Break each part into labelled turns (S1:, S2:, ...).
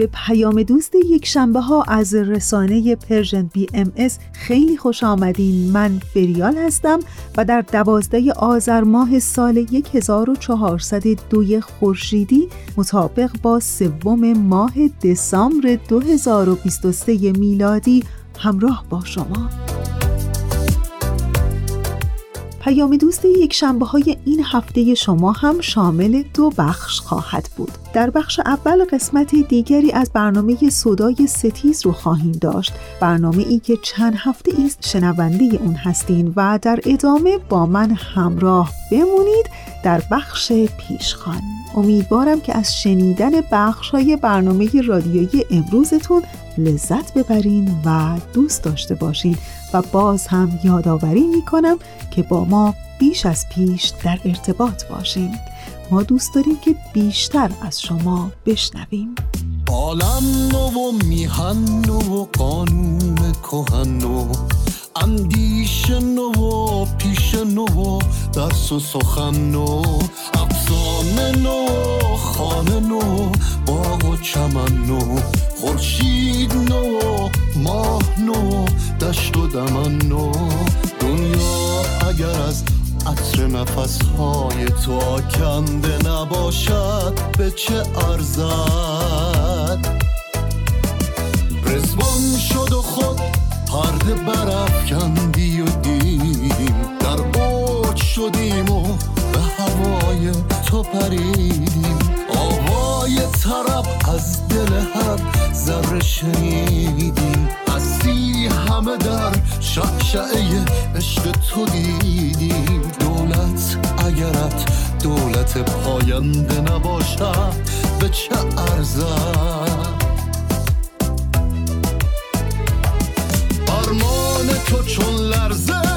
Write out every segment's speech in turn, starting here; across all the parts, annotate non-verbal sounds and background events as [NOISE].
S1: به پیام دوست یک شنبه ها از رسانه Persian BMS خیلی خوش آمدین. من فریال هستم و در دوازده آذر ماه سال 1402 خورشیدی مطابق با سوم ماه دسامبر 2023 میلادی همراه با شما. پیام دوست یک شنبه های این هفته شما هم شامل دو بخش خواهد بود. در بخش اول قسمت دیگری از برنامه صدای ستیز رو خواهیم داشت. برنامه ای که چند هفته ایست شنونده اون هستین و در ادامه با من همراه بمونید در بخش پیشخان. امیدوارم که از شنیدن بخش های برنامه رادیویی امروزتون لذت ببرین و دوست داشته باشین. و باز هم یادآوری می‌کنم که با ما بیش از پیش در ارتباط باشین. ما دوست داریم که بیشتر از شما بشنویم.
S2: عالم نو و میهن نو و قانون کهن نو اندیش نو و پیش نو و درس و سخن نو افسانه نو خانه نو باغ و چمن نو. خورشید نو ماه نو دشت و دمن نو. دنیا اگر از عطر نفس های تو آکنده نباشد به چه ارزد؟ رزوان شد و خود پرده برافکندی و دیم در اوج شدیم و به هوای تو پریدیم آوای طرب از دل هر ذره شنیدیم هستی همه در شعشعه عشق تو دیدیم دولت اگرت دولت پاینده نباشد به چه ارزد؟ فرمان تو چون لرزه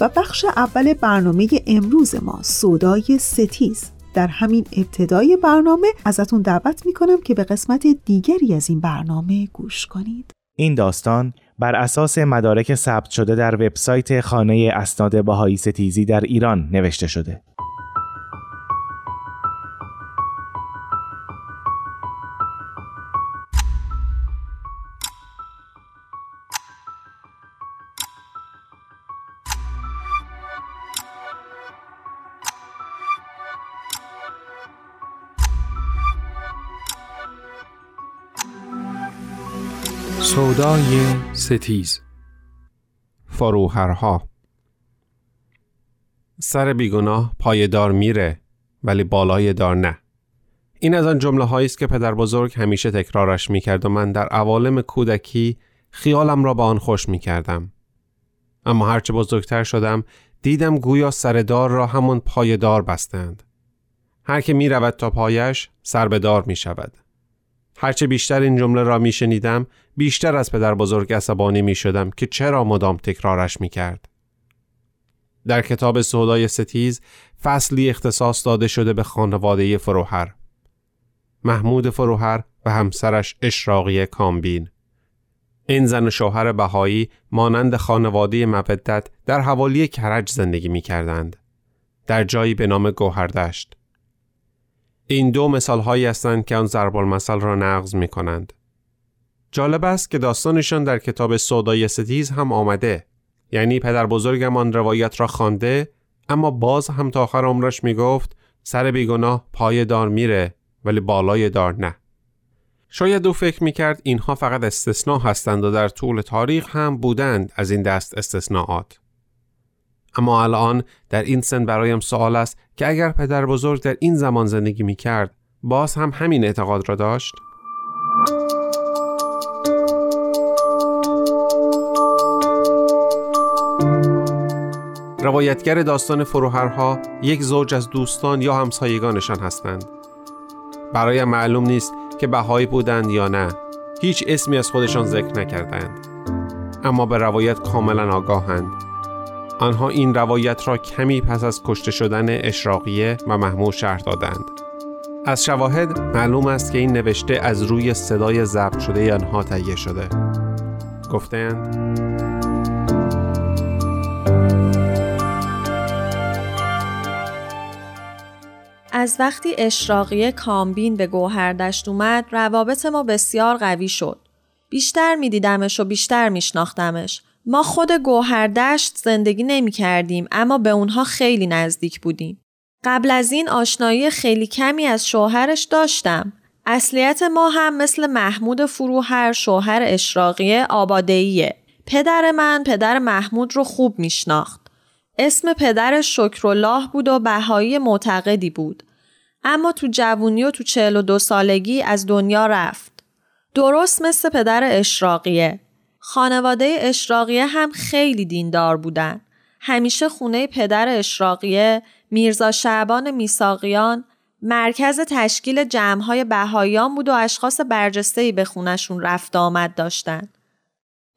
S1: و بخش اول برنامه امروز ما سودای ستیز. در همین ابتدای برنامه ازتون دعوت می‌کنم که به قسمت دیگری از این برنامه گوش کنید.
S3: این داستان بر اساس مدارک ثبت شده در وبسایت خانه اسناد بهایی ستیزی در ایران نوشته شده.
S4: سودای ستیز فروهرها سر بیگناه پایدار میره ولی بالای دار نه این از آن جمله هایی است که پدر بزرگ همیشه تکرارش می‌کرد و من در عوالم کودکی خیالم را با آن خوش می‌کردم اما هرچه بزرگتر شدم دیدم گویا سردار را همون پایدار بستند. هر که می رود تا پایش سر به دار می شود. هرچه بیشتر این جمله را می شنیدم بیشتر از پدر بزرگ عصبانی می شدم که چرا مدام تکرارش می کرد. در کتاب سودای ستیز فصلی اختصاص داده شده به خانواده فروهر. محمود فروهر و همسرش اشراقی کامبین. این زن و شوهر بهایی مانند خانواده مودت در حوالی کرج زندگی می کردند. در جایی به نام گوهردشت. این دو مثال هایی هستند که آن ضرب المثل را نقض می کنند. جالب است که داستانشان در کتاب سودای ستیز هم آمده. یعنی پدر بزرگم آن روایت را خوانده اما باز هم تا آخر عمرش می گفت سر بیگناه پای دار میره ولی بالای دار نه. شاید او فکر می کرد اینها فقط استثناء هستند و در طول تاریخ هم بودند از این دست استثناءات. اما الان در این سن برایم سوال است که اگر پدر بزرگ در این زمان زندگی می کرد باز هم همین اعتقاد را داشت؟ روایتگر داستان فروهرها یک زوج از دوستان یا همسایگانشان هستند. برایم معلوم نیست که بهایی بودند یا نه. هیچ اسمی از خودشان ذکر نکردند. اما به روایت کاملا آگاهند. آنها این روایت را کمی پس از کشته شدن اشراقیه و محمود شهر دادند. از شواهد معلوم است که این نوشته از روی صدای ضبط شده آنها تهیه شده. گفتند
S5: از وقتی اشراقی کامبین به گوهردشت اومد روابط ما بسیار قوی شد. بیشتر میدیدمش و بیشتر میشناختمش. ما خود گوهردشت زندگی نمی کردیم اما به اونها خیلی نزدیک بودیم. قبل از این آشنایی خیلی کمی از شوهرش داشتم. اصلیت ما هم مثل محمود فروهر شوهر اشراقی آبادهیه. پدر من پدر محمود رو خوب میشناخت. اسم پدرش شکرالله بود و بهایی معتقدی بود. اما تو جوونی و تو چهل و دو سالگی از دنیا رفت. درست مثل پدر اشراقیه. خانواده اشراقیه هم خیلی دیندار بودن. همیشه خونه پدر اشراقیه میرزا شعبان میساقیان مرکز تشکیل جمعهای بهاییان بود و اشخاص برجستهی به خونشون رفت آمد داشتن.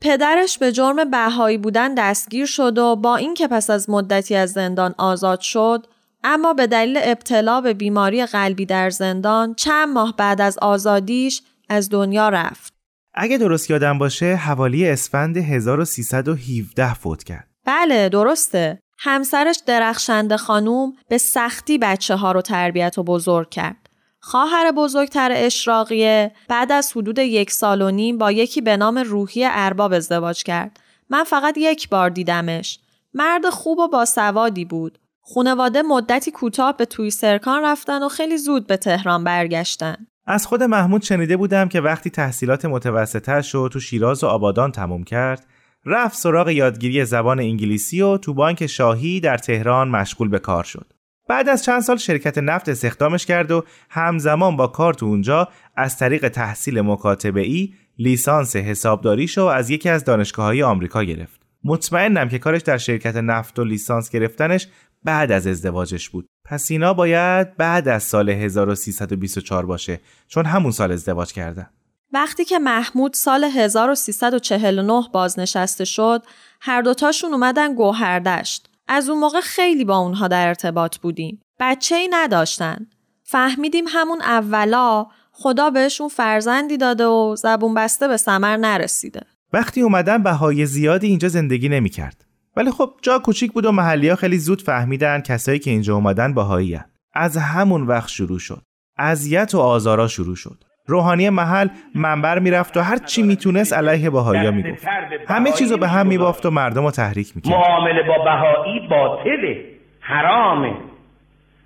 S5: پدرش به جرم بهایی بودن دستگیر شد و با اینکه پس از مدتی از زندان آزاد شد اما به دلیل ابتلا به بیماری قلبی در زندان چند ماه بعد از آزادیش از دنیا رفت.
S3: اگه درست یادم باشه حوالی اسفند 1317 فوت کرد.
S5: بله درسته. همسرش درخشنده خانوم به سختی بچه ها رو تربیت و بزرگ کرد. خواهر بزرگتر اشراقیه بعد از حدود یک سال و نیم با یکی به نام روحی ارباب ازدواج کرد. من فقط یک بار دیدمش. مرد خوب و باسوادی بود. خونواده مدتی کوتاه به توی سرکان رفتن و خیلی زود به تهران برگشتن.
S3: از خود محمود شنیده بودم که وقتی تحصیلات متوسطه رو تو شیراز و آبادان تموم کرد رفت سراغ یادگیری زبان انگلیسی و تو بانک شاهی در تهران مشغول به کار شد. بعد از چند سال شرکت نفت استخدامش کرد و همزمان با کار تو اونجا از طریق تحصیل مکاتبه ای لیسانس حسابداریشو از یکی از دانشگاه های آمریکا گرفت. مطمئنم که کارش در شرکت نفت و لیسانس گرفتنش بعد از ازدواجش بود. پس اینا باید بعد از سال 1324 باشه چون همون سال ازدواج کردن.
S5: وقتی که محمود سال 1349 بازنشسته شد، هر دوتاشون اومدن گوهردشت. از اون موقع خیلی با اونها در ارتباط بودیم. بچه ای نداشتن. فهمیدیم همون اولا خدا بهشون فرزندی داده و زبون بسته به سمر نرسیده.
S3: وقتی اومدن بهای زیادی اینجا زندگی نمی‌کرد. ولی خب جا کوچیک بود و محلی ها خیلی زود فهمیدن کسایی که اینجا اومدن باهایی از همون وقت شروع شد. اذیت و آزارا شروع شد. روحانی محل منبر می‌رفت و هر چی می‌تونست علیه بهایی می‌گفت. همه چیزو به هم میبافت و مردم رو تحریک می‌کرد.
S6: معامله با بهایی باطله حرامه.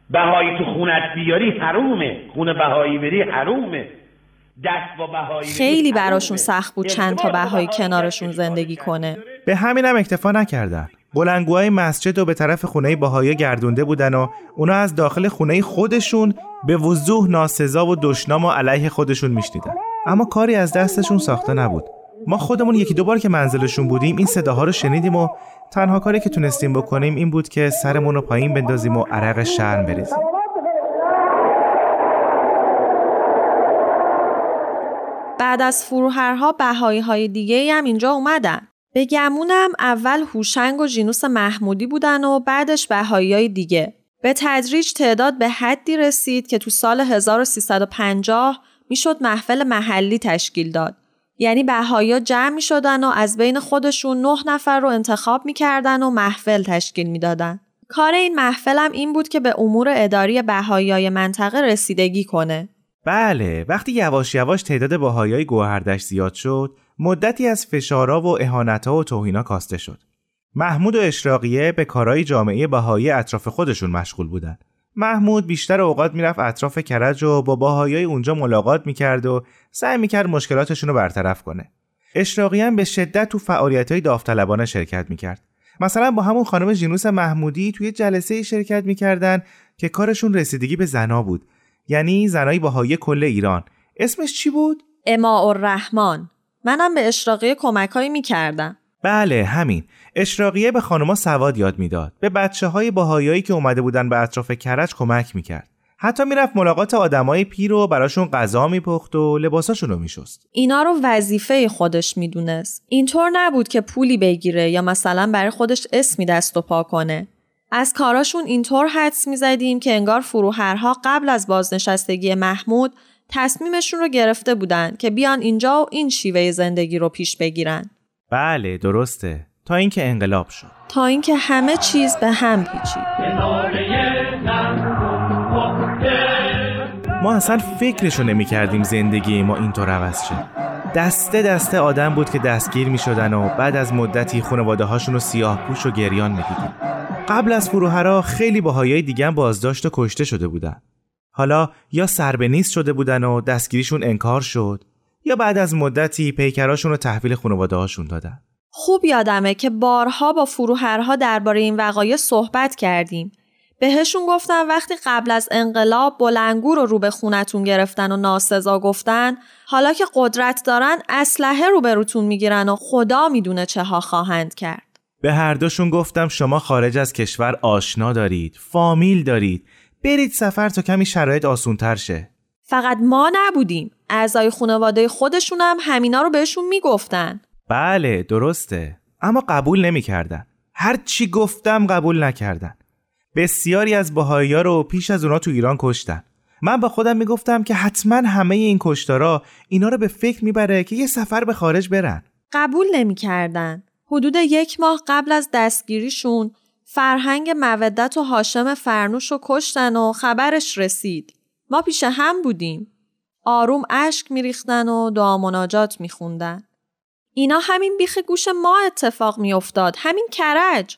S6: بهایی تو خونت بیاری حرومه. خونه بهایی بری حرومه. دست با بهایی
S5: خیلی براشون سخت بود چند تا بهایی کنارشون زندگی کنه.
S3: به همینم اکتفا نکردن. بلنگوهای مسجد رو به طرف خونه باهایی گردونده بودن و اونا از داخل خونه خودشون به وضوح ناسزا و دشنام و علیه خودشون میشنیدن. اما کاری از دستشون ساخته نبود. ما خودمون یکی دو بار که منزلشون بودیم این صداها رو شنیدیم و تنها کاری که تونستیم بکنیم این بود که سرمون رو پایین بندازیم و عرق شرم بریزیم.
S5: بعد از فروهرها بهایی های دیگه هم اینجا اومدن. به گمونم اول هوشنگ و جینوس محمودی بودن و بعدش بهایی های دیگه. به تدریج تعداد به حدی رسید که تو سال 1350 می‌شد محفل محلی تشکیل داد. یعنی بهایی جمع می شدن و از بین خودشون نه نفر رو انتخاب می‌کردن و محفل تشکیل می‌دادن. کار این محفلم این بود که به امور اداری بهایی منطقه رسیدگی کنه.
S3: بله وقتی یواش یواش تعداد باهایی گوهردش زیاد شد مدتی از فشارا و اهانتها و توهینا کاسته شد. محمود و اشراقیه به کارهای جامعه بهایی اطراف خودشون مشغول بودن. محمود بیشتر اوقات می‌رفت اطراف کرج و با باهایی اونجا ملاقات می‌کرد و سعی می‌کرد مشکلاتشون رو برطرف کنه. اشراقی هم به شدت تو فعالیت های داوطلبانه شرکت می‌کرد. مثلا با همون خانم جینوس محمودی توی جلسه شرکت می‌کردن که کارشون رسیدگی به زنا بود. یعنی زنای باهایی کل ایران. اسمش چی بود؟
S5: اما الرحمن منم به اشراقیه کمکهایی می‌کردم.
S3: بله همین. اشراقیه به خانما سواد یاد می‌داد. به بچه های باهایی که اومده بودن به اطراف کرج کمک می‌کرد. حتی می‌رفت ملاقات آدمای پیر و براشون غذا میپخت و لباساشون رو میشست.
S5: اینا رو وظیفه خودش می‌دونست. اینطور نبود که پولی بگیره یا مثلا برای خودش اسمی دست و پا کنه. از کاراشون اینطور حدس می‌زدیم که انگار فروهرها قبل از بازنشستگی محمود تصمیمشون رو گرفته بودن که بیان اینجا و این شیوه زندگی رو پیش بگیرن.
S3: بله درسته تا اینکه انقلاب شد.
S5: تا اینکه همه چیز به هم پیچید.
S3: ما اصلا فکرشو نمی کردیم زندگی ما اینطور عوض شد. دسته دسته آدم بود که دستگیر می شدن و بعد از مدتی خانواده هاشون رو سیاه پوش و گریان می دیدیم. قبل از فروهرا خیلی باهایی دیگه بازداشت و کشته شده بودن. حالا یا سر به نیست شده بودن و دستگیریشون انکار شد یا بعد از مدتی پیکراشون رو تحویل خانواده هاشون دادن.
S5: خوب یادمه که بارها با فروهرها درباره این وقایع صحبت کردیم. بهشون گفتم وقتی قبل از انقلاب بلنگو رو رو به خونتون گرفتن و ناسزا گفتن حالا که قدرت دارن اسلحه رو به روتون می‌گیرن و خدا می‌دونه چه ها خواهند کرد.
S3: به هر دوشون گفتم شما خارج از کشور آشنا دارید فامیل دارید برید سفر تا کمی شرایط آسونتر شه.
S5: فقط ما نبودیم. اعضای خانواده خودشون هم همینا رو بهشون می‌گفتن.
S3: بله درسته. اما قبول نمی‌کردن. هر چی گفتم قبول نکردن. بسیاری از باهایی رو پیش از اونا تو ایران کشتن. من با خودم می‌گفتم که حتما همه این کشتارا اینا رو به فکر می‌بره که یه سفر به خارج برن.
S5: قبول نمی‌کردن. حدود یک ماه قبل از دستگیریشون فرهنگ مودت و هاشم فرنوش رو کشتن و خبرش رسید. ما پیش هم بودیم. آروم اشک میریختن و دعا مناجات میخوندن. اینا همین بیخ گوش ما اتفاق میافتاد همین کرج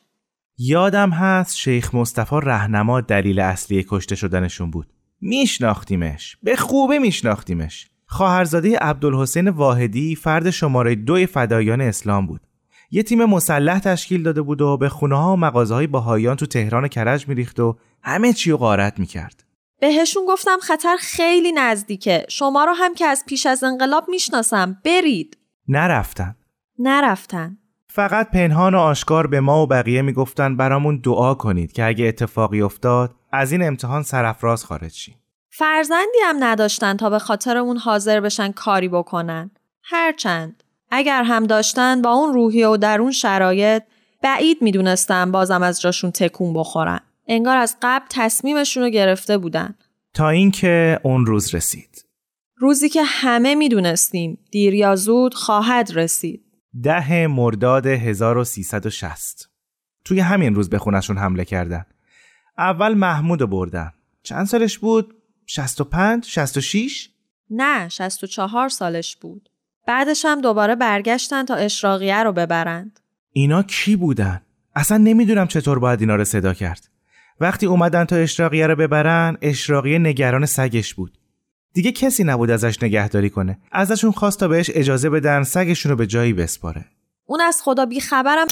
S3: یادم هست شیخ مصطفی رهنما دلیل اصلی کشته شدنشون بود میشناختیمش به خوبه میشناختیمش خواهرزاده عبدالحسین واحدی فرد شماره دوی فدایان اسلام بود یه تیم مسلح تشکیل داده بود و به خونه ها و مغازه های باهایان تو تهران کرج میریخت و همه چی رو غارت می‌کرد.
S5: بهشون گفتم خطر خیلی نزدیکه. شما رو هم که از پیش از انقلاب می‌شناسم. برید.
S3: نرفتن.
S5: نرفتن.
S3: فقط پنهان و آشکار به ما و بقیه می‌گفتن برامون دعا کنید که اگه اتفاقی افتاد از این امتحان سرفراز خارج شیم.
S5: فرزندی هم نداشتن تا به خاطر اون حاضر بشن کاری بکنن. هرچند اگر هم داشتن با اون روحیه و در اون شرایط بعید می‌دونستم بازم از جاشون تکون بخورن. انگار از قبل تصمیمشون رو گرفته بودن.
S3: تا اینکه اون روز رسید.
S5: روزی که همه می‌دونستیم دیر یا زود خواهد رسید.
S3: ده مرداد 1360 توی همین روز به خونشون حمله کردن. اول محمود بردن. چند سالش بود؟ 65 66
S5: نه 64 سالش بود. بعدش هم دوباره برگشتن تا اشراقیه رو ببرند.
S3: اینا کی بودن؟ اصلا نمی‌دونم چطور باید اینا رو صدا کرد. وقتی اومدن تا اشراقیه رو ببرن، اشراقیه نگران سگش بود. دیگه کسی نبود ازش نگهداری کنه. ازشون خواست تا بهش اجازه بدن سگشون رو به جایی بسپاره.
S5: اون از خدا بی خبرم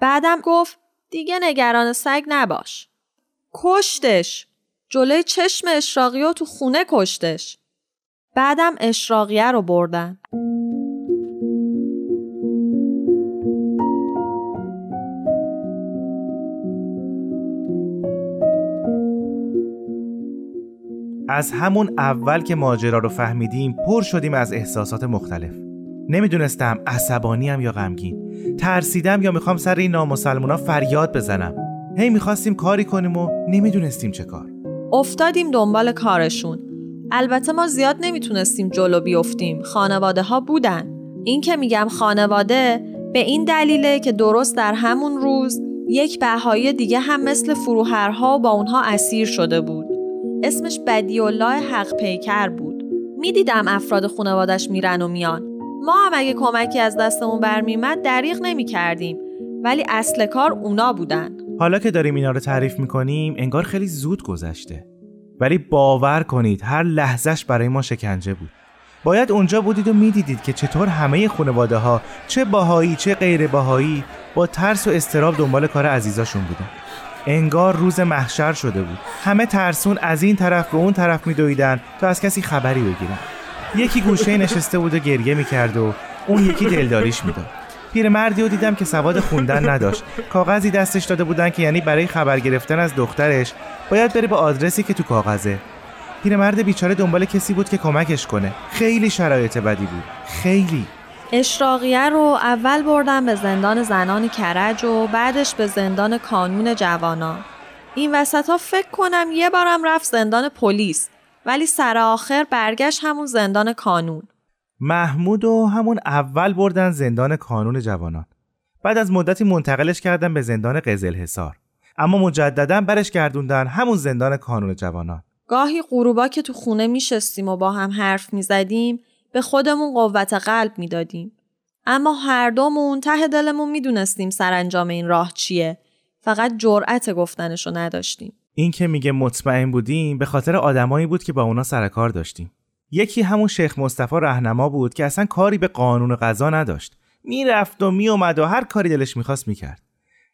S5: بعدم گفت دیگه نگران سگ نباش. کشتش. جلوی چشم اشراقی و تو خونه کشتش. بعدم اشراقیه رو بردن.
S3: از همون اول که ماجرا رو فهمیدیم پر شدیم از احساسات مختلف نمی‌دونستم عصبانیم یا غمگین ترسیدم یا می‌خوام سر این نامسلمونا فریاد بزنم هی می‌خواستیم کاری کنیم و نمی‌دونستیم چه کار
S5: افتادیم دنبال کارشون. البته ما زیاد نمی‌تونستیم جلو بیفتیم. خانواده ها بودن. این که میگم خانواده به این دلیله که درست در همون روز یک بهایی دیگه هم مثل فروهرها با اونها اسیر شده بود. اسمش بدیالله حق پیکر بود. می‌دیدم افراد خانوادش میرن و میان. ما هم اگه کمکی از دستمون برمیمد دریغ نمی کردیم ولی اصل کار اونا بودن.
S3: حالا که داریم اینا رو تعریف می‌کنیم انگار خیلی زود گذشته. ولی باور کنید هر لحظش برای ما شکنجه بود. باید اونجا بودید و می‌دیدید که چطور همه خانواده ها چه باهایی چه غیر باهایی با ترس و استراب دنبال کار عزیزاشون بودن. انگار روز محشر شده بود. همه ترسون از این طرف به اون طرف میدویدن تا از کسی خبری بگیرن. یکی گوشه نشسته بود و گریه می‌کرد و اون یکی دلداریش می‌داد. پیرمردی رو دیدم که سواد خوندن نداشت. کاغذی دستش داده بودن که یعنی برای خبر گرفتن از دخترش. باید بره به آدرسی که تو کاغذه. پیرمرد بیچاره دنبال کسی بود که کمکش کنه. خیلی شرایط بدی بود. خیلی.
S5: اشراقیه رو اول بردم به زندان زنان کرج و بعدش به زندان کانون جوانان این وسط ها فکر کنم یه بارم رفت زندان پلیس ولی سر آخر برگشت همون زندان کانون.
S3: محمود و همون اول بردن زندان کانون جوانان. بعد از مدتی منتقلش کردن به زندان قزل حصار اما مجددا برش گردوندن همون زندان کانون جوانان.
S5: گاهی غروبا که تو خونه میشستیم و با هم حرف می‌زدیم به خودمون قوت قلب می‌دادیم. اما هر دومون ته دلمون می‌دونستیم سرانجام این راه چیه. فقط جرأت گفتنشو نداشتیم.
S3: این که میگه مطمئن بودیم به خاطر آدمایی بود که با اونا سر کار داشتیم. یکی همون شیخ مصطفی رهنما بود که اصلا کاری به قانون قضا نداشت. می‌رفت و میومد و هر کاری دلش می‌خواست می‌کرد.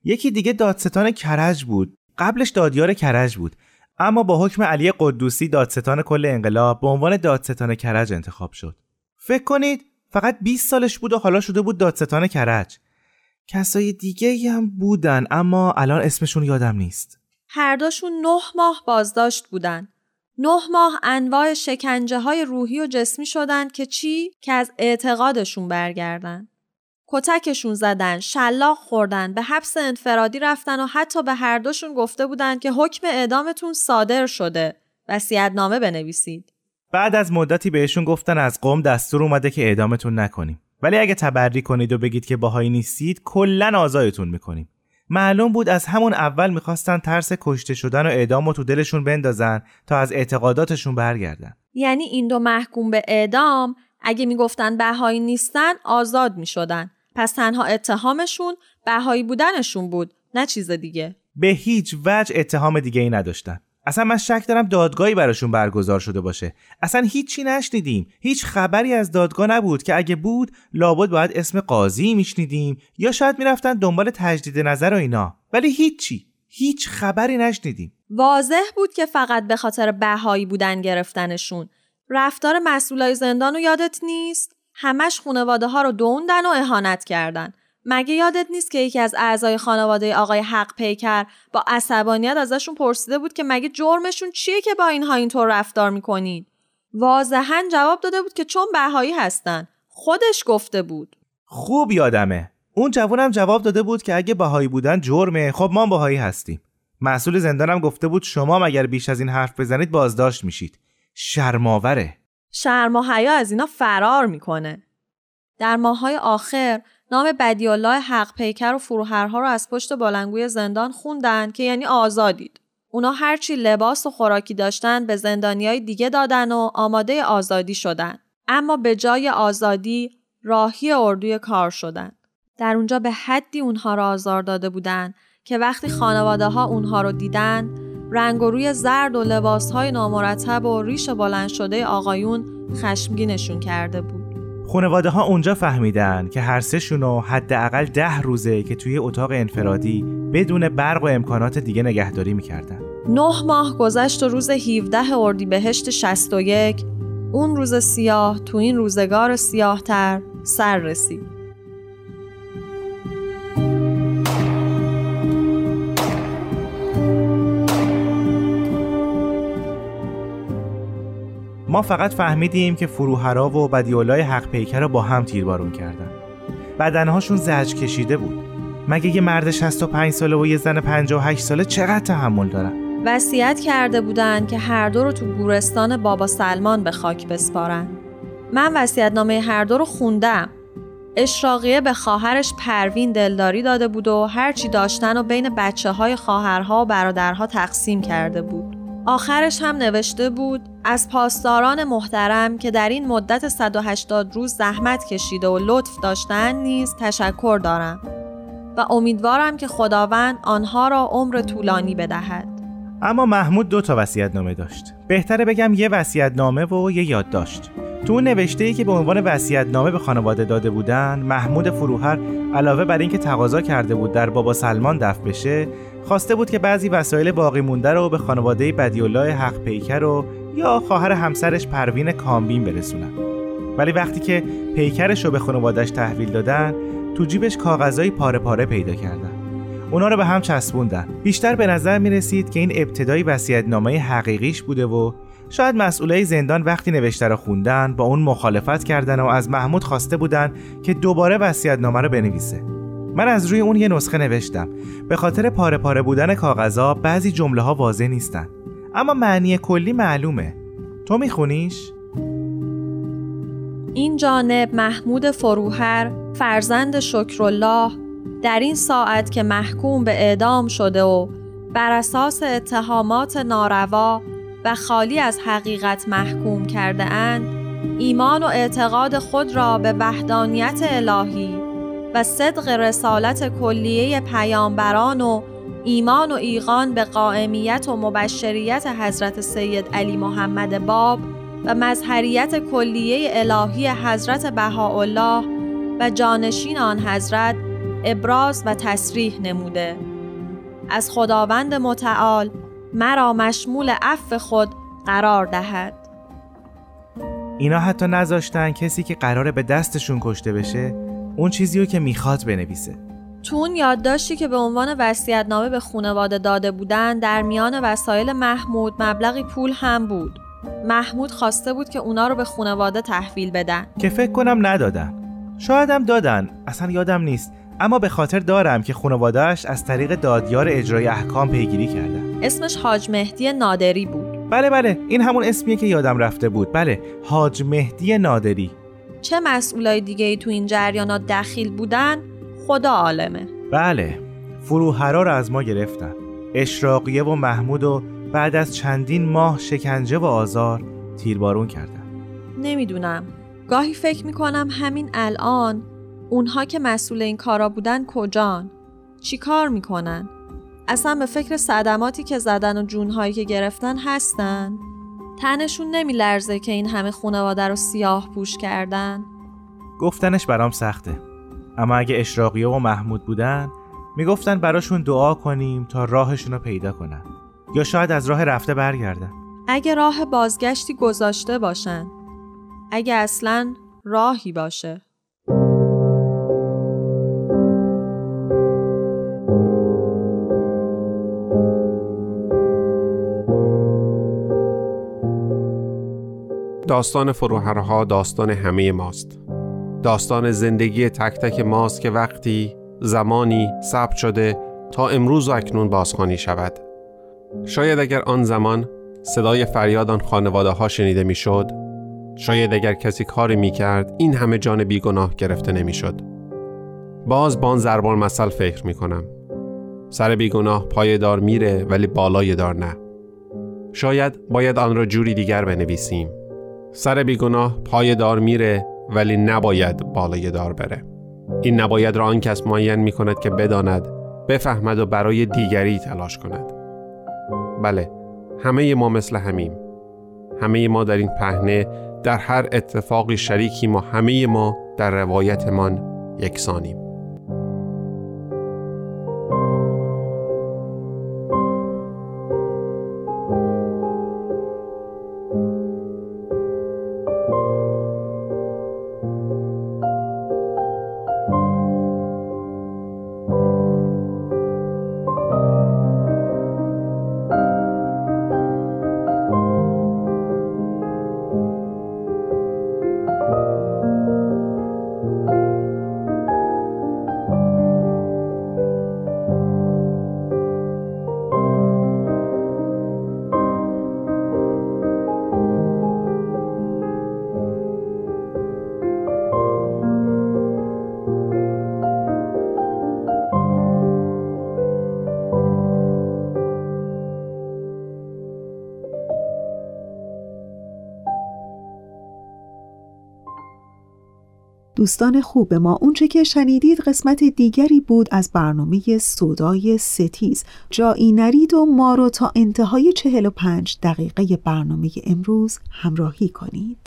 S3: یکی دیگه دادستان کرج بود. قبلش دادیار کرج بود. اما با حکم علی قدوسی دادستان کل انقلاب به عنوان دادستان کرج انتخاب شد. فکر کنید فقط 20 سالش بود و حالا شده بود دادستان کرج. کسای دیگه هم بودن اما الان اسمشون یادم نیست.
S5: هر دوشون نه ماه بازداشت بودن. نه ماه انواع شکنجه های روحی و جسمی شدند که چی؟ که از اعتقادشون برگردن. کتکشون زدن، شلاق خوردن، به حبس انفرادی رفتن و حتی به هر دوشون گفته بودند که حکم اعدامتون صادر شده. وصیت‌نامه بنویسید.
S3: بعد از مدتی بهشون گفتن از قوم دستور اومده که اعدامتون نکنیم. ولی اگه تبری کنید و بگید که باهایی نیستید کلا آزادتون می‌کنیم. معلوم بود از همون اول می‌خواستن ترس کشته شدن و اعدام و تو دلشون بندازن تا از اعتقاداتشون برگردن.
S5: یعنی این دو محکوم به اعدام اگه می‌گفتن بهایی نیستن آزاد می‌شدن. پس تنها اتهامشون بهایی بودنشون بود نه چیز دیگه.
S3: به هیچ وجه اتهام دیگه ای نداشتن. اصلا من شک دارم دادگاهی براشون برگزار شده باشه. اصلا هیچی نشنیدیم. هیچ خبری از دادگاه نبود که اگه بود لابد باید اسم قاضی میشنیدیم یا شاید می‌رفتن دنبال تجدید نظر و اینا. ولی هیچی. هیچ خبری نشنیدیم.
S5: واضح بود که فقط به خاطر بهایی بودن گرفتنشون. رفتار مسئولای زندان رو یادت نیست؟ همش خانواده ها رو دوندن و اهانت کردن. مگه یادت نیست که یکی از اعضای خانواده آقای حق پیکر با عصبانیت ازشون پرسیده بود که مگه جرمشون چیه که با اینها اینطور رفتار می‌کنید واضحا جواب داده بود که چون بهایی هستن. خودش گفته بود.
S3: خوب یادمه. اون جوانم جواب داده بود که اگه بهایی بودن جرمه. خب ما بهایی هستیم. مسئول زندانم گفته بود شما مگر بیش از این حرف بزنید بازداشت میشید. شرماوره
S5: شرم و حیا از اینا فرار می‌کنه. در ماهای آخر نام بدیالله حق پیکر و فروهرها رو از پشت بالنگوی زندان خوندن که یعنی آزادید. اونا هرچی لباس و خوراکی داشتن به زندانیای دیگه دادن و آماده آزادی شدن. اما به جای آزادی راهی اردوی کار شدن. در اونجا به حدی اونها را آزار داده بودن که وقتی خانواده ها اونها رو دیدن رنگ و روی زرد و لباس های نامرتب و ریش بلند شده آقایون خشمگینشون کرده بود.
S3: خانواده ها اونجا فهمیدن که هر سهشون حداقل ده روزه که توی اتاق انفرادی بدون برق و امکانات دیگه نگهداری می‌کردن
S5: نه ماه گذشت و روز 17 اردیبهشت 61 اون روز سیاه تو این روزگار سیاهتر سر رسید.
S3: ما فقط فهمیدیم که فروهرا و بدیولای حق پیکر رو با هم تیربارون کردن. بدنهاشون زج کشیده بود. مگه یه مرد 65 ساله و یه زن 58 ساله چقدر تحمل دارن؟
S5: وصیت کرده بودن که هر دو رو تو گورستان بابا سلمان به خاک بسپارن. من وصیتنامه هر دو رو خوندم. اشراقیه به خواهرش پروین دلداری داده بود و هرچی داشتن و بین بچه های خواهرها و برادرها تقسیم کرده بود. آخرش هم نوشته بود از پاسداران محترم که در این مدت 180 روز زحمت کشیده و لطف داشتن نیز تشکر دارم و امیدوارم که خداوند آنها را عمر طولانی بدهد.
S3: اما محمود دو تا نامه داشت. بهتره بگم یه نامه و یه یادداشت. تو اون نوشته ای که به عنوان نامه به خانواده داده بودن محمود فروهر علاوه بر اینکه تقاضا کرده بود در بابا سلمان دفن بشه خواسته بود که بعضی وسایل باقی مونده رو به خانواده بدیالله حق پیکر و یا خواهر همسرش پروین کامبین برسونن. ولی وقتی که پیکرش رو به خانوادش تحویل دادن تو جیبش کاغذای پاره پاره پیدا کردن. اونا رو به هم چسبوندن. بیشتر به نظر می رسید که این ابتدایی نامه حقیقیش بوده و شاید مسئولای زندان وقتی نوشته رو خوندن با اون مخالفت کردن و از محمود خواسته بودن که دوباره نامه رو بنویسه. من از روی اون یه نسخه نوشتم. به خاطر پاره پاره بودن کاغذها بعضی جمله ها واضح نیستن. اما معنی کلی معلومه. تو میخونیش؟
S5: این جانب محمود فروهر فرزند شکرالله در این ساعت که محکوم به اعدام شده و بر اساس اتهامات ناروا و خالی از حقیقت محکوم کرده اند ایمان و اعتقاد خود را به وحدانیت الهی و صدق رسالت کلیه پیامبران و ایمان و ایقان به قائمیت و مبشریت حضرت سید علی محمد باب و مظهریت کلیه الهی حضرت بهاءالله و جانشین آن حضرت ابراز و تصریح نموده. از خداوند متعال مرا مشمول عفو خود قرار دهد.
S3: اینا حتی نذاشتن کسی که قراره به دستشون کشته بشه اون چیزی رو که می‌خواد بنویسه.
S5: تو اون یادداشتی که به عنوان نامه به خانواده داده بودن در میان وسایل محمود مبلغی پول هم بود. محمود خواسته بود که اونا رو به خانواده تحویل بدن.
S3: که فکر کنم ندادن. شایدم دادن. اصلا یادم نیست. اما به خاطر دارم که خانوادهش از طریق دادیار اجرای احکام پیگیری کردن
S5: اسمش حاج مهدی نادری بود.
S3: بله بله. این همون اسمیه که یادم رفته بود. بله حاج مهدی نادری.
S5: چه مسئولای دیگه ای تو این جریانات دخیل بودن؟ خدا عالمه.
S3: بله فروهرا رو از ما گرفتن. اشراقیه و محمود و بعد از چندین ماه شکنجه و آزار تیربارون کردن.
S5: نمی‌دونم. گاهی فکر می‌کنم همین الان اونها که مسئول این کارا بودن کجان؟ چی کار می‌کنن؟ اصلا به فکر صدماتی که زدن و جونهایی که گرفتن هستن؟ تنشون نمیلرزه که این همه خانواده رو سیاه پوش کردن.
S3: گفتنش برام سخته. اما اگه اشراقیه و محمود بودن می‌گفتن براشون دعا کنیم تا راهشون رو پیدا کنن. یا شاید از راه رفته برگردن.
S5: اگه راه بازگشتی گذاشته باشن. اگه اصلا راهی باشه.
S4: داستان فروهرها داستان همه ماست. داستان زندگی تک تک ماست که وقتی زمانی ثبت شده تا امروز و اکنون بازخوانی شود. شاید اگر آن زمان صدای فریاد آن خانواده ها شنیده می‌شد شاید اگر کسی کاری می کرد این همه جان بیگناه گرفته نمی‌شد. باز بان زربان مثل فکر می کنم سر بیگناه پای دار میره ولی بالای دار نه. شاید باید آن را جوری دیگر بنویسیم. سر بیگناه پای دار میره ولی نباید بالای دار بره. این نباید را آن کس معین می کند که بداند بفهمد و برای دیگری تلاش کند. بله همه ما مثل همیم. همه ما در این پهنه در هر اتفاقی شریکی ما همه ما در روایتمان یکسانیم.
S1: دوستان خوب ما. اونچه که شنیدید قسمت دیگری بود از برنامه صدای ستیز. جایی نرید و ما رو تا انتهای 45 دقیقه برنامه امروز همراهی کنید.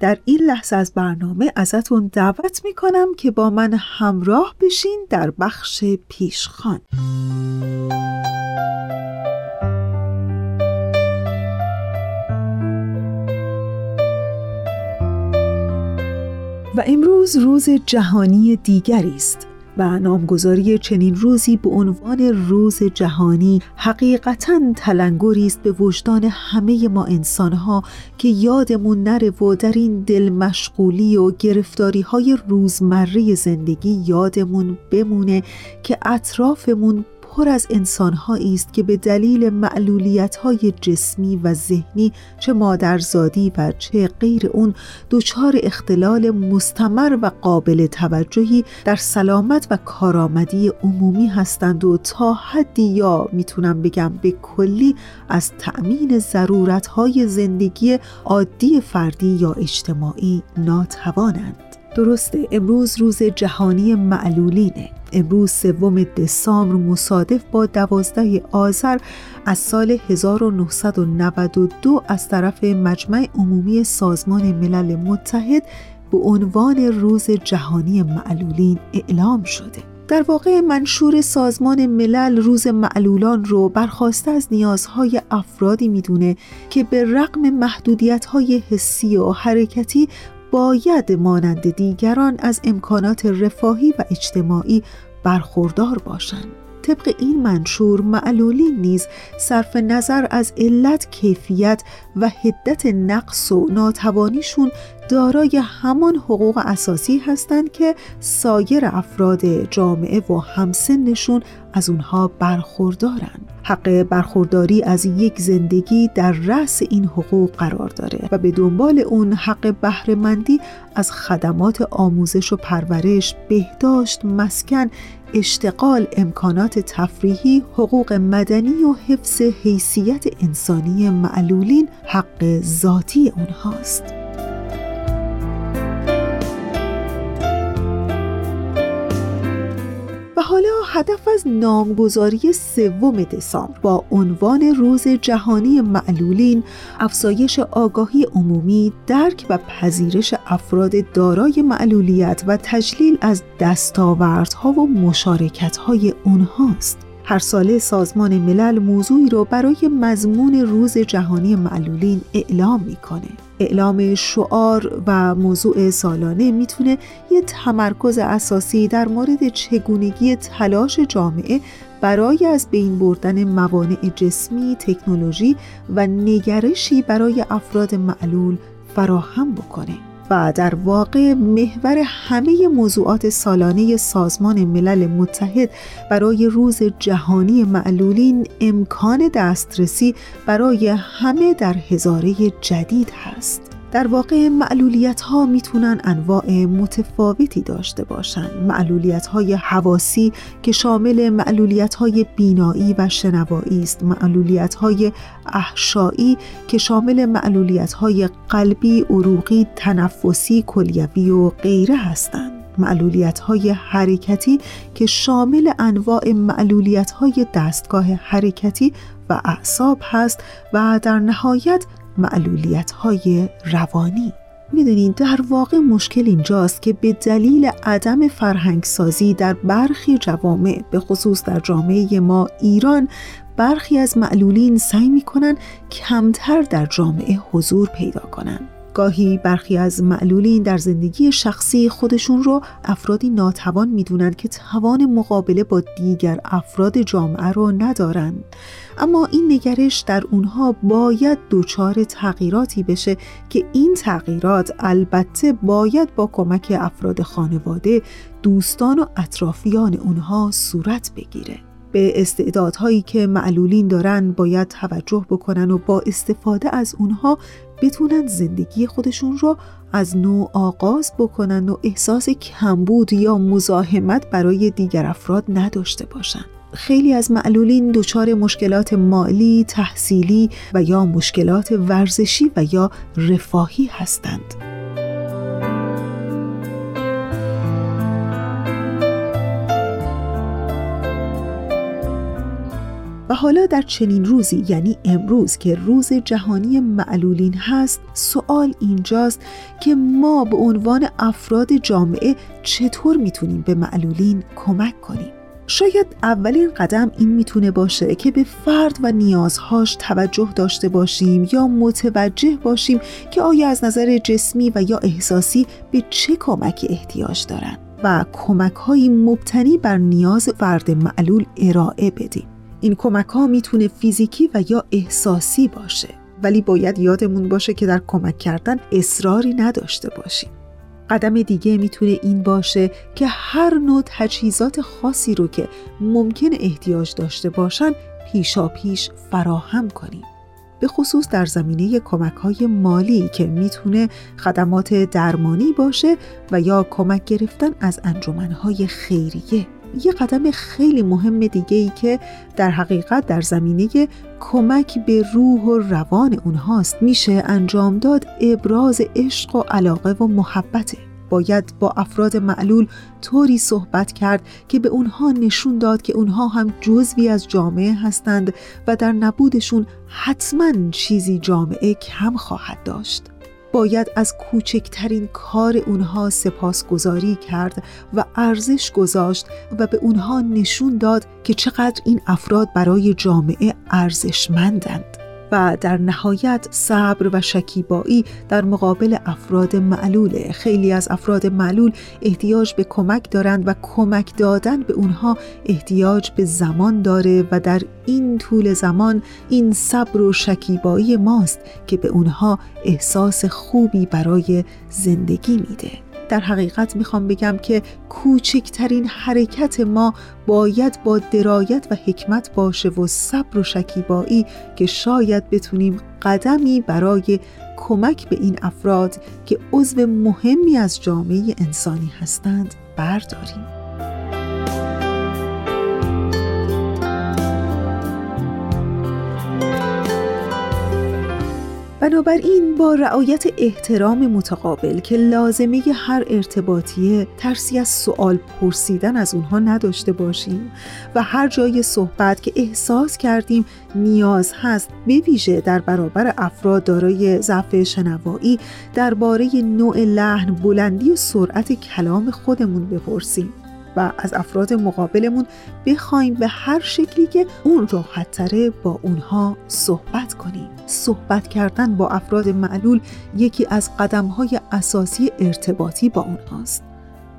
S1: در این لحظه از برنامه ازتون دعوت می‌کنم که با من همراه بشین در بخش پیشخان. و امروز روز جهانی دیگری است. و نامگذاری چنین روزی به عنوان روز جهانی حقیقتا تلنگری است به وجدان همه ما انسانها که یادمون نره و در این دل مشغولی و گرفتاری های روزمره زندگی یادمون بمونه که اطرافمون پر از انسانهایی است که به دلیل های جسمی و ذهنی چه مادرزادی و چه غیر اون دچار اختلال مستمر و قابل توجهی در سلامت و کارآمدی عمومی هستند و تا حدی یا می‌تونم بگم به کلی از تأمین های زندگی عادی فردی یا اجتماعی ناتوانند. درسته امروز روز جهانی معلولینه. امروز سوم دسامبر مصادف با دوازده آذر از سال 1992 از طرف مجمع عمومی سازمان ملل متحد به عنوان روز جهانی معلولین اعلام شده. در واقع منشور سازمان ملل روز معلولان رو برخواسته از نیازهای افرادی می‌دونه که به رغم محدودیت حسی و حرکتی باید مانند دیگران از امکانات رفاهی و اجتماعی برخوردار باشند. طبق این منشور معلولین نیز صرف نظر از علت کیفیت و حدت نقص و ناتوانیشون دارای همان حقوق اساسی هستند که سایر افراد جامعه و همسنشون از اونها برخوردارن حق برخورداری از یک زندگی در رأس این حقوق قرار داره و به دنبال اون حق بهرهمندی از خدمات آموزش و پرورش، بهداشت، مسکن، اشتغال، امکانات تفریحی، حقوق مدنی و حفظ حیثیت انسانی معلولین حق ذاتی اونهاست. حالا هدف از نامگذاری سوم دسامبر با عنوان روز جهانی معلولین افزایش آگاهی عمومی درک و پذیرش افراد دارای معلولیت و تجلیل از دستاوردها و مشارکتهای اونهاست هر ساله سازمان ملل موضوعی رو برای مضمون روز جهانی معلولین اعلام می‌کنه. اعلام شعار و موضوع سالانه می‌تونه یه تمرکز اساسی در مورد چگونگی تلاش جامعه برای از بین بردن موانع جسمی، تکنولوژی و نگرشی برای افراد معلول فراهم بکنه. و در واقع محور همه موضوعات سالانه سازمان ملل متحد برای روز جهانی معلولین امکان دسترسی برای همه در هزاره جدید هست. در واقع معلولیت ها می‌تونن انواع متفاوتی داشته باشند. معلولیت های حواسی که شامل معلولیت های بینایی و شنوایی است. معلولیت های احشایی که شامل معلولیت های قلبی، عروقی، تنفسی، کلیوی و غیره هستند. معلولیت های حرکتی که شامل انواع معلولیت های دستگاه حرکتی و اعصاب هست و در نهایت معلولیت های روانی می‌دونین در واقع مشکل اینجاست که به دلیل عدم فرهنگسازی در برخی جوامع به خصوص در جامعه ما ایران برخی از معلولین سعی می‌کنن کمتر در جامعه حضور پیدا کنند. گاهی برخی از معلولین در زندگی شخصی خودشون رو افرادی ناتوان می‌دونند که توان مقابله با دیگر افراد جامعه رو ندارند اما این نگرش در اونها باید دچار تغییراتی بشه که این تغییرات البته باید با کمک افراد خانواده دوستان و اطرافیان اونها صورت بگیره. به استعدادهایی که معلولین دارن باید توجه بکنن و با استفاده از اونها بتونن زندگی خودشون رو از نو آغاز بکنن و احساس کمبود یا مزاحمت برای دیگر افراد نداشته باشن. خیلی از معلولین دچار مشکلات مالی، تحصیلی و یا مشکلات ورزشی و یا رفاهی هستند. و حالا در چنین روزی یعنی امروز که روز جهانی معلولین هست سوال اینجاست که ما به عنوان افراد جامعه چطور می‌تونیم به معلولین کمک کنیم؟ شاید اولین قدم این می‌تونه باشه که به فرد و نیازهاش توجه داشته باشیم یا متوجه باشیم که آیا از نظر جسمی و یا احساسی به چه کمکی احتیاج دارن و کمک های مبتنی بر نیاز فرد معلول ارائه بدیم. این کمک ها می‌تونه فیزیکی و یا احساسی باشه. ولی باید یادمون باشه که در کمک کردن اصراری نداشته باشیم. قدم دیگه می‌تونه این باشه که هر نوع تجهیزات خاصی رو که ممکن احتیاج داشته باشن پیشا پیش فراهم کنیم. به خصوص در زمینه کمک های مالی که می‌تونه خدمات درمانی باشه و یا کمک گرفتن از انجمنهای خیریه. یه قدم خیلی مهم دیگه ای که در حقیقت در زمینه کمک به روح و روان اونهاست. میشه انجام داد ابراز عشق و علاقه و محبته باید با افراد معلول طوری صحبت کرد که به اونها نشون داد که اونها هم جزوی از جامعه هستند و در نبودشون حتما چیزی جامعه کم خواهد داشت. باید از کوچکترین کار اونها سپاسگزاری کرد و ارزش گذاشت و به اونها نشون داد که چقدر این افراد برای جامعه ارزشمندند. و در نهایت صبر و شکیبایی در مقابل افراد معلوله خیلی از افراد معلول احتیاج به کمک دارند و کمک دادن به اونها احتیاج به زمان داره و در این طول زمان این صبر و شکیبایی ماست که به اونها احساس خوبی برای زندگی میده. در حقیقت می‌خوام بگم که کوچکترین حرکت ما باید با درایت و حکمت باشه و صبر و شکیبایی که شاید بتونیم قدمی برای کمک به این افراد که عضو مهمی از جامعه انسانی هستند برداریم. بنابراین با رعایت احترام متقابل که لازمه هر ارتباطیه ترسی از سوال پرسیدن از اونها نداشته باشیم و هر جای صحبت که احساس کردیم نیاز هست بویژه در برابر افراد دارای ضعف شنوایی درباره نوع لحن بلندی و سرعت کلام خودمون بپرسیم و از افراد مقابلمون بخوایم به هر شکلی که اون راحت تره با اونها صحبت کنیم. صحبت کردن با افراد معلول یکی از قدمهای اساسی ارتباطی با اونهاست.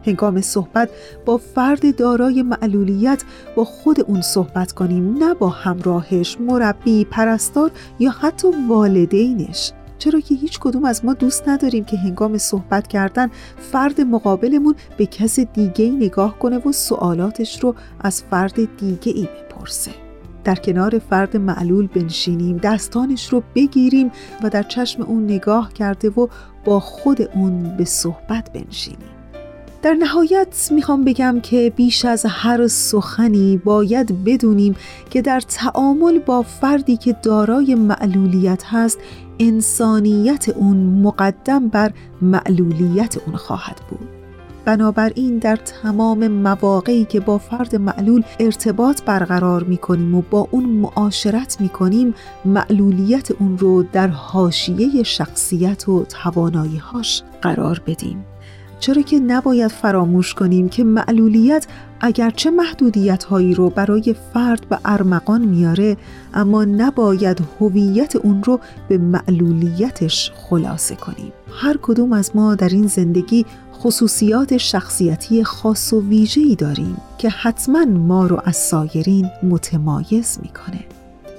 S1: هنگام صحبت با فرد دارای معلولیت با خود اون صحبت کنیم نه با همراهش، مربی، پرستار یا حتی والدینش. چرا که هیچ کدوم از ما دوست نداریم که هنگام صحبت کردن فرد مقابلمون به کس دیگه نگاه کنه و سوالاتش رو از فرد دیگه ای بپرسه. در کنار فرد معلول بنشینیم دستانش رو بگیریم و در چشم اون نگاه کرده و با خود اون به صحبت بنشینیم. در نهایت می‌خوام بگم که بیش از هر سخنی باید بدونیم که در تعامل با فردی که دارای معلولیت هست انسانیت اون مقدم بر معلولیت اون خواهد بود. بنابراین در تمام مواقعی که با فرد معلول ارتباط برقرار می کنیم و با اون معاشرت می کنیم معلولیت اون رو در حاشیه شخصیت و تواناییهاش قرار بدیم. چرا که نباید فراموش کنیم که معلولیت اگرچه محدودیت هایی رو برای فرد به ارمغان میاره اما نباید هویت اون رو به معلولیتش خلاصه کنیم. هر کدوم از ما در این زندگی خصوصیات شخصیتی خاص و ویژه‌ای داریم که حتما ما رو از سایرین متمایز می‌کنه.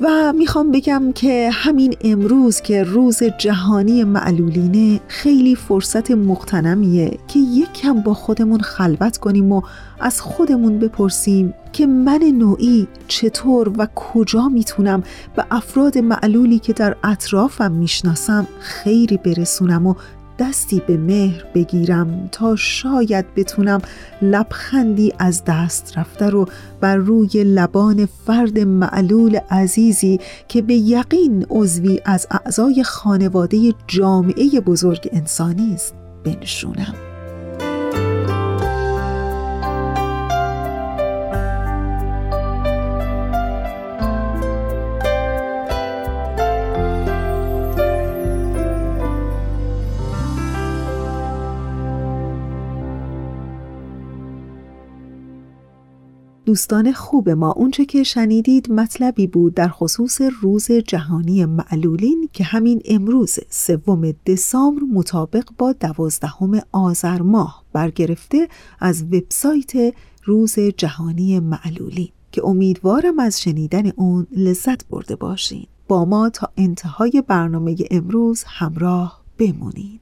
S1: و می‌خوام بگم که همین امروز که روز جهانی معلولینه خیلی فرصت مقتنمیه که یک کم با خودمون خلوت کنیم و از خودمون بپرسیم که من نوعی چطور و کجا می‌تونم به افراد معلولی که در اطرافم می‌شناسم خیری برسونم و دستی به مهر بگیرم تا شاید بتونم لبخندی از دست رفته رو بر روی لبان فرد معلول عزیزی که به یقین عضوی از اعضای خانواده جامعه بزرگ انسانی است بنشونم. دوستان خوب ما اونچه که شنیدید مطلبی بود در خصوص روز جهانی معلولین که همین امروز سوم دسامبر مطابق با دوازدهم آذر ماه برگرفته از وبسایت روز جهانی معلولین که امیدوارم از شنیدن اون لذت برده باشین. با ما تا انتهای برنامه امروز همراه بمونید.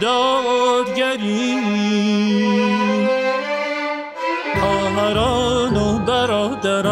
S7: دادگری. خواهران و برادران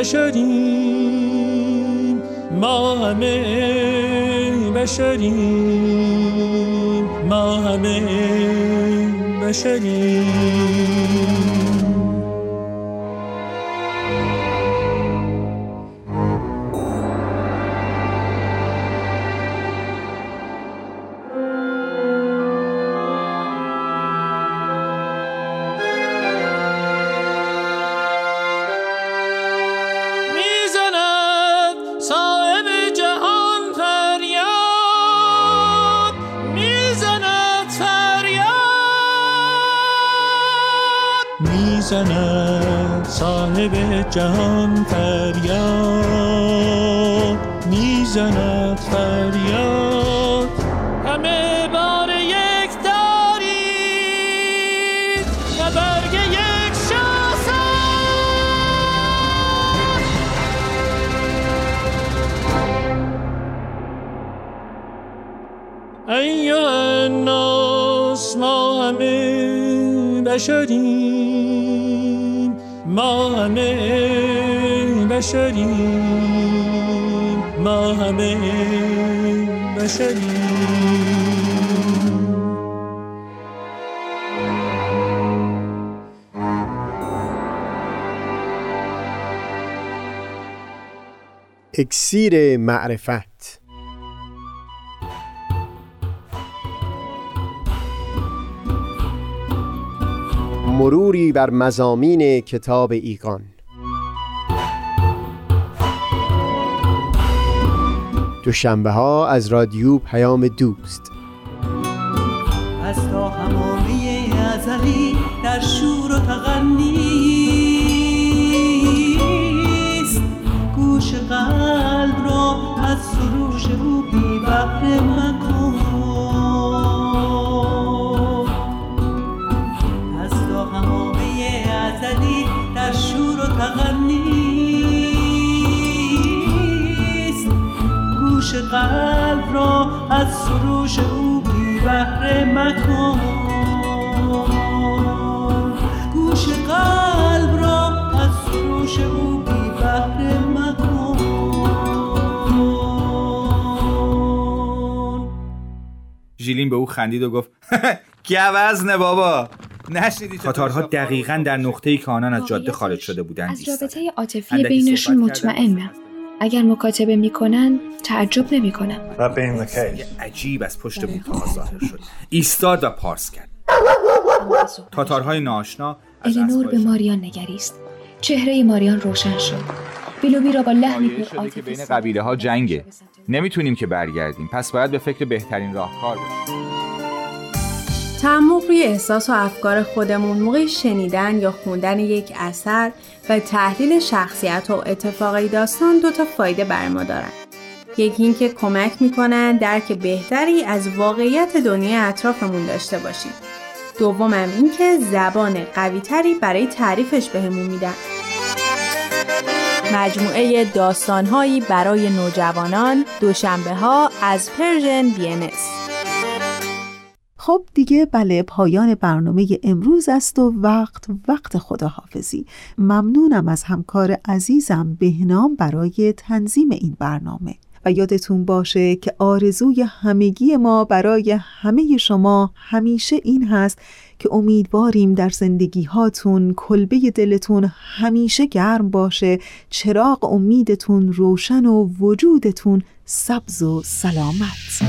S7: بشریم. ما همه بشریم. ما همه بشریم.
S8: اکسیر معرفت. مروری بر مزامین کتاب ایقان. دوشنبه ها از رادیو پیام دوست.
S9: از تا همامه ازلی در شور و تغنیست گوش قلب را از سروش او بی بهره مکن قلب را از سروش او بی بهره مکن. گوش قلب را از سروش او بی بهره مکن.
S10: ژیلین به او خندید و گفت [LAUGHS] گوزنه بابا؟ نشنیدی تاتارها دقیقا در نقطه‌ای که آنان از جاده خارج شده بودند
S11: از. رابطه عاطفی بینشون. مطمئنم. اگر مکاتبه می‌کنن تعجب نمی‌کنم.
S10: عجیب از پشت بوتها ظاهر شد. ایستاد و پارس کرد. تاتارهای ناآشنا از
S11: الینور به ماریان نگریست. چهره ماریان روشن شد. بیلوبی را با لحنی پر
S10: که بین قبیله ها جنگه. نمی‌تونیم که برگردیم. پس باید به فکر بهترین راهکار باشیم
S12: تعمق روی احساس و افکار خودمون موقع شنیدن یا خوندن یک اثر و تحلیل شخصیت و اتفاقی داستان دو تا فایده بر ما دارن. یکی اینکه کمک می‌کنن درک بهتری از واقعیت دنیای اطرافمون داشته باشیم. دومم اینکه زبان قویتری برای تعریفش بهمون میدن. مجموعه داستانهایی برای نوجوانان دوشنبه ها از پرژن بی
S1: خب دیگه بله پایان برنامه امروز است و وقت وقت خداحافظی. ممنونم از همکار عزیزم بهنام برای تنظیم این برنامه. و یادتون باشه که آرزوی همگی ما برای همه شما همیشه این هست که امیدواریم در زندگی هاتون کلبه دلتون همیشه گرم باشه چراغ امیدتون روشن و وجودتون سبز و سلامت.